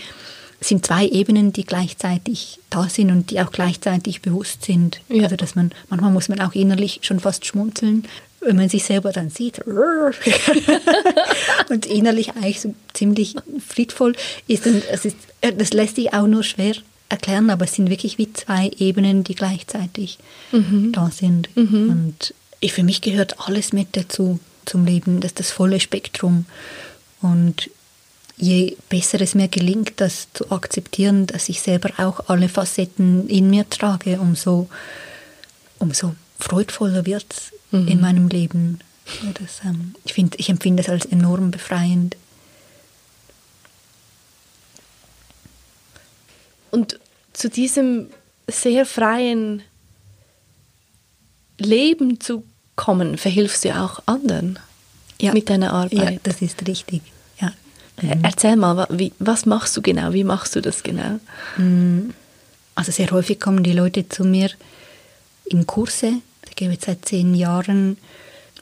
sind zwei Ebenen, die gleichzeitig da sind und die auch gleichzeitig bewusst sind. Ja. Also dass man manchmal muss man auch innerlich schon fast schmunzeln, wenn man sich selber dann sieht <laughs> und innerlich eigentlich so ziemlich friedvoll ist. Und es ist, das lässt sich auch nur schwer erklären, aber es sind wirklich wie zwei Ebenen, die gleichzeitig mhm. da sind. Mhm. Und ich, für mich gehört alles mit dazu zum Leben, das ist das volle Spektrum. Und je besser es mir gelingt, das zu akzeptieren, dass ich selber auch alle Facetten in mir trage, umso, umso freudvoller wird es mhm. in meinem Leben. Das, ähm, ich, find, ich empfinde es als enorm befreiend. Und zu diesem sehr freien Leben zu kommen, verhilfst du auch anderen ja. mit deiner Arbeit. Ja, das ist richtig. Ja. Mhm. Erzähl mal, wie, was machst du genau? Wie machst du das genau? Mm, also sehr häufig kommen die Leute zu mir in Kurse. Ich gebe jetzt seit zehn Jahren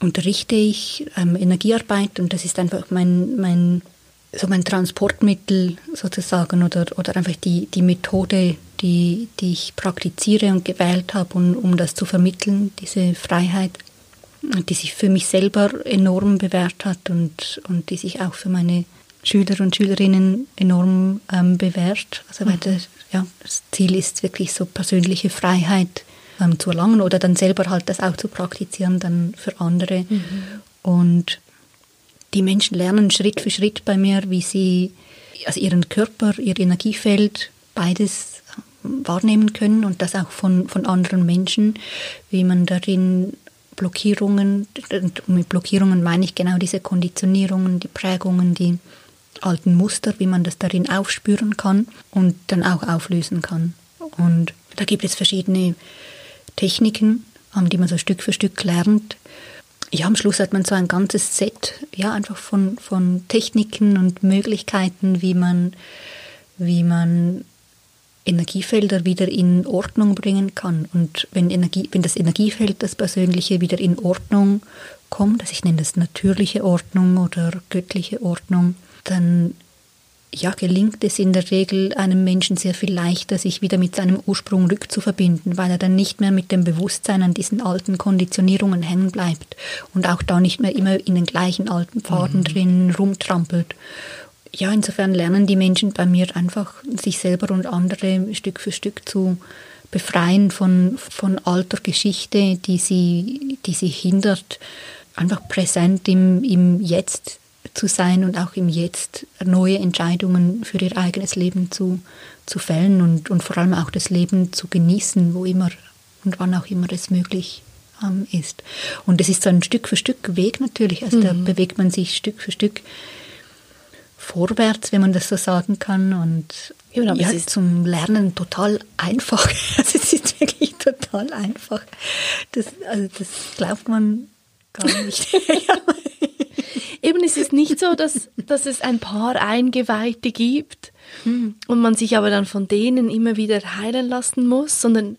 unterrichte ich ähm, Energiearbeit und das ist einfach mein, mein so mein Transportmittel sozusagen oder, oder einfach die, die Methode, die, die ich praktiziere und gewählt habe, um, um das zu vermitteln, diese Freiheit, die sich für mich selber enorm bewährt hat und, und die sich auch für meine Schüler und Schülerinnen enorm ähm, bewährt. Also weil das, ja, das Ziel ist wirklich so persönliche Freiheit ähm, zu erlangen oder dann selber halt das auch zu praktizieren dann für andere. Mhm. Und die Menschen lernen Schritt für Schritt bei mir, wie sie also ihren Körper, ihr Energiefeld, beides wahrnehmen können und das auch von, von anderen Menschen, wie man darin Blockierungen, und mit Blockierungen meine ich genau diese Konditionierungen, die Prägungen, die alten Muster, wie man das darin aufspüren kann und dann auch auflösen kann. Und da gibt es verschiedene Techniken, die man so Stück für Stück lernt, ja, am Schluss hat man so ein ganzes Set, ja, einfach von, von Techniken und Möglichkeiten, wie man, wie man Energiefelder wieder in Ordnung bringen kann. Und wenn, Energie, wenn das Energiefeld, das Persönliche wieder in Ordnung kommt, also ich nenne das natürliche Ordnung oder göttliche Ordnung, dann ja, gelingt es in der Regel einem Menschen sehr viel leichter, sich wieder mit seinem Ursprung rückzuverbinden, weil er dann nicht mehr mit dem Bewusstsein an diesen alten Konditionierungen hängen bleibt und auch da nicht mehr immer in den gleichen alten Pfaden mhm. drin rumtrampelt. Ja, insofern lernen die Menschen bei mir einfach, sich selber und andere Stück für Stück zu befreien von, von alter Geschichte, die sie, die sie hindert, einfach präsent im, im Jetzt zu sein und auch im Jetzt neue Entscheidungen für ihr eigenes Leben zu, zu fällen und, und vor allem auch das Leben zu genießen, wo immer und wann auch immer es möglich ähm, ist. Und es ist so ein Stück für Stück Weg natürlich, also mhm. da bewegt man sich Stück für Stück vorwärts, wenn man das so sagen kann. Und ja, aber ja, es ist zum Lernen total einfach. <laughs> Also es ist wirklich total einfach. Das, also das glaubt man gar nicht. <laughs> Eben, es ist nicht so, dass, dass es ein paar Eingeweihte gibt hm. und man sich aber dann von denen immer wieder heilen lassen muss, sondern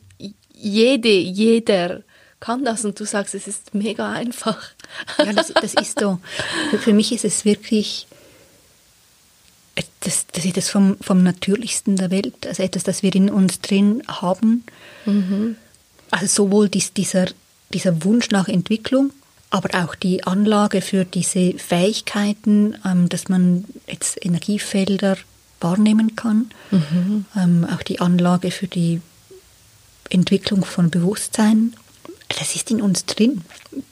jede, jeder kann das und du sagst, es ist mega einfach. Ja, das, das ist so. Für mich ist es wirklich, das, das ist das vom, vom Natürlichsten der Welt, also etwas, das wir in uns drin haben. Mhm. Also sowohl dies, dieser, dieser Wunsch nach Entwicklung, aber auch die Anlage für diese Fähigkeiten, ähm, dass man jetzt Energiefelder wahrnehmen kann, mhm. ähm, auch die Anlage für die Entwicklung von Bewusstsein, das ist in uns drin.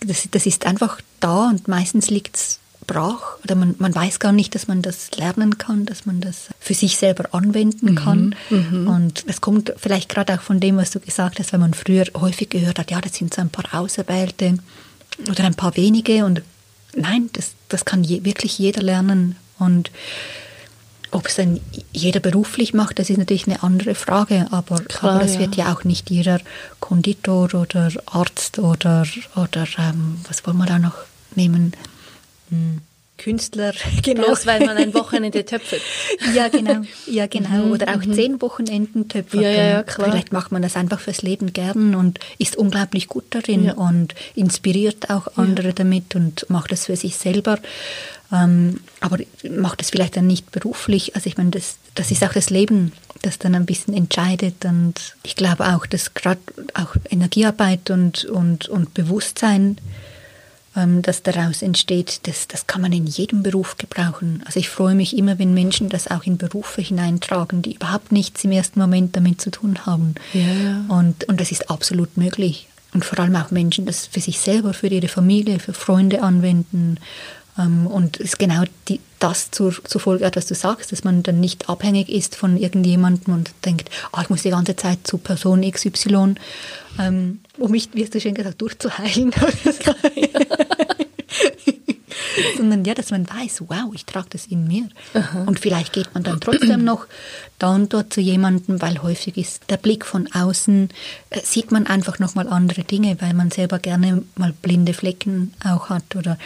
Das, das ist einfach da und meistens liegt es brach oder man, man weiß gar nicht, dass man das lernen kann, dass man das für sich selber anwenden mhm. kann. Mhm. Und das kommt vielleicht gerade auch von dem, was du gesagt hast, weil man früher häufig gehört hat, ja, das sind so ein paar Auserwählte, oder ein paar wenige. Und nein, das, das kann je, wirklich jeder lernen. Und ob es dann jeder beruflich macht, das ist natürlich eine andere Frage, aber, Klar, aber es ja. wird ja auch nicht jeder Konditor oder Arzt oder, oder ähm, was wollen wir da noch nehmen? Hm. Künstler, <laughs> genau. Bloß weil man ein Wochenende töpfert. <laughs> ja, genau. Ja, genau. Mhm, Oder auch zehn Wochenenden töpfert. Ja, ja, ja, klar. Vielleicht macht man das einfach fürs Leben gern und ist unglaublich gut darin Ja. und inspiriert auch andere damit und macht es für sich selber. Ähm, aber macht es vielleicht dann nicht beruflich. Also ich meine, das, das ist auch das Leben, das dann ein bisschen entscheidet. Und ich glaube auch, dass gerade auch Energiearbeit und, und, und Bewusstsein ähm, das daraus entsteht, das, das kann man in jedem Beruf gebrauchen. Also ich freue mich immer, wenn Menschen das auch in Berufe hineintragen, die überhaupt nichts im ersten Moment damit zu tun haben. Ja. Und, und das ist absolut möglich. Und vor allem auch Menschen das für sich selber, für ihre Familie, für Freunde anwenden. Ähm, Und es ist genau die, das zur, zur Folge hat, was du sagst, dass man dann nicht abhängig ist von irgendjemandem und denkt, ah, ich muss die ganze Zeit zu Person XY, ähm, um mich, wie hast du schön gesagt, durchzuheilen. <laughs> <laughs> <laughs> <laughs> Sondern ja, dass man weiß, wow, ich trage das in mir. Und vielleicht geht man dann trotzdem noch da und dort zu jemandem, weil häufig ist der Blick von außen, äh, sieht man einfach nochmal andere Dinge, weil man selber gerne mal blinde Flecken auch hat oder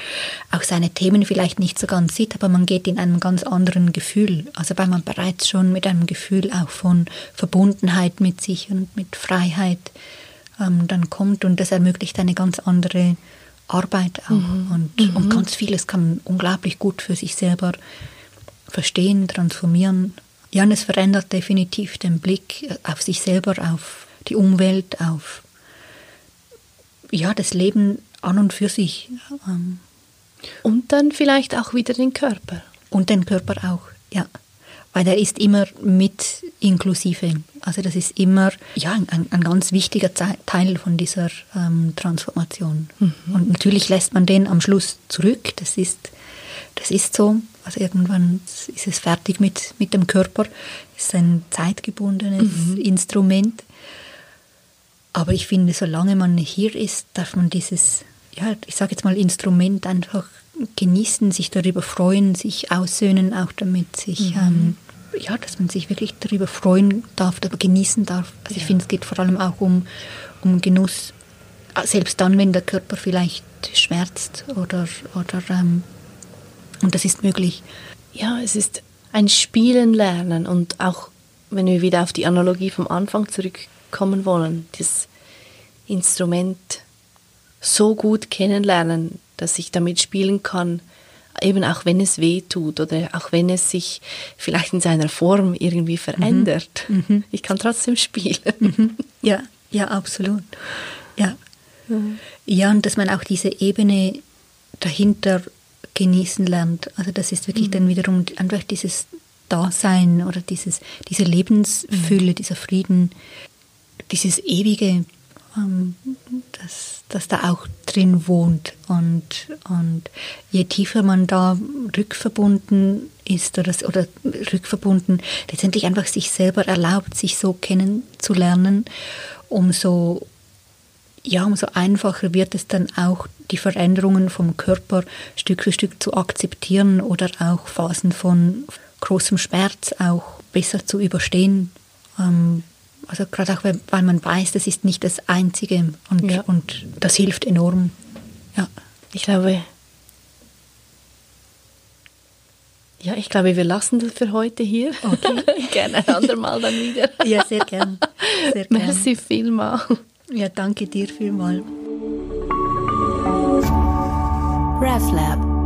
auch seine Themen vielleicht nicht so ganz sieht, aber man geht in einem ganz anderen Gefühl. Also weil man bereits schon mit einem Gefühl auch von Verbundenheit mit sich und mit Freiheit ähm, dann kommt und das ermöglicht eine ganz andere Arbeit auch. Und, und ganz vieles kann man unglaublich gut für sich selber verstehen, transformieren. Ja, und es verändert definitiv den Blick auf sich selber, auf die Umwelt, auf ja, das Leben an und für sich. Ähm, Und dann vielleicht auch wieder den Körper. und den Körper auch, ja. Weil er ist immer mit inklusive. Also das ist immer ja, ein, ein ganz wichtiger Teil von dieser ähm, Transformation. Und natürlich lässt man den am Schluss zurück. Das ist, das ist so. Also irgendwann ist es fertig mit, mit dem Körper. Es ist ein zeitgebundenes Instrument. Aber ich finde, solange man hier ist, darf man dieses, ja, ich sage jetzt mal, Instrument einfach genießen, sich darüber freuen, sich aussöhnen auch damit, sich, ähm, ja, dass man sich wirklich darüber freuen darf, aber genießen darf. Also ich finde, es geht vor allem auch um, um Genuss, Ah, selbst dann, wenn der Körper vielleicht schmerzt oder, oder ähm, und das ist möglich. Ja, es ist ein Spielen lernen und auch, wenn wir wieder auf die Analogie vom Anfang zurückkommen wollen, das Instrument so gut kennenlernen, dass ich damit spielen kann, eben auch wenn es weh tut oder auch wenn es sich vielleicht in seiner Form irgendwie verändert. Ich kann trotzdem spielen. Ja, ja, absolut. Ja. Ja, und dass man auch diese Ebene dahinter genießen lernt. Also das ist wirklich dann wiederum einfach dieses Dasein oder dieses, diese Lebensfülle, dieser Frieden, dieses ewige, ähm, das, das da auch drin wohnt. Und, und je tiefer man da rückverbunden ist oder, oder rückverbunden, letztendlich einfach sich selber erlaubt, sich so kennenzulernen, umso ja, umso einfacher wird es dann auch, die Veränderungen vom Körper Stück für Stück zu akzeptieren oder auch Phasen von großem Schmerz auch besser zu überstehen. Ähm, also gerade auch, weil, man weiß, das ist nicht das Einzige und, Ja. und das hilft enorm. Ja. Ich glaube, ja, ich glaube, wir lassen das für heute hier. Okay. <laughs> Gerne ein andermal dann wieder. ja, sehr gern. Sehr gern. Merci vielmal. Ja, danke dir vielmals. RefLab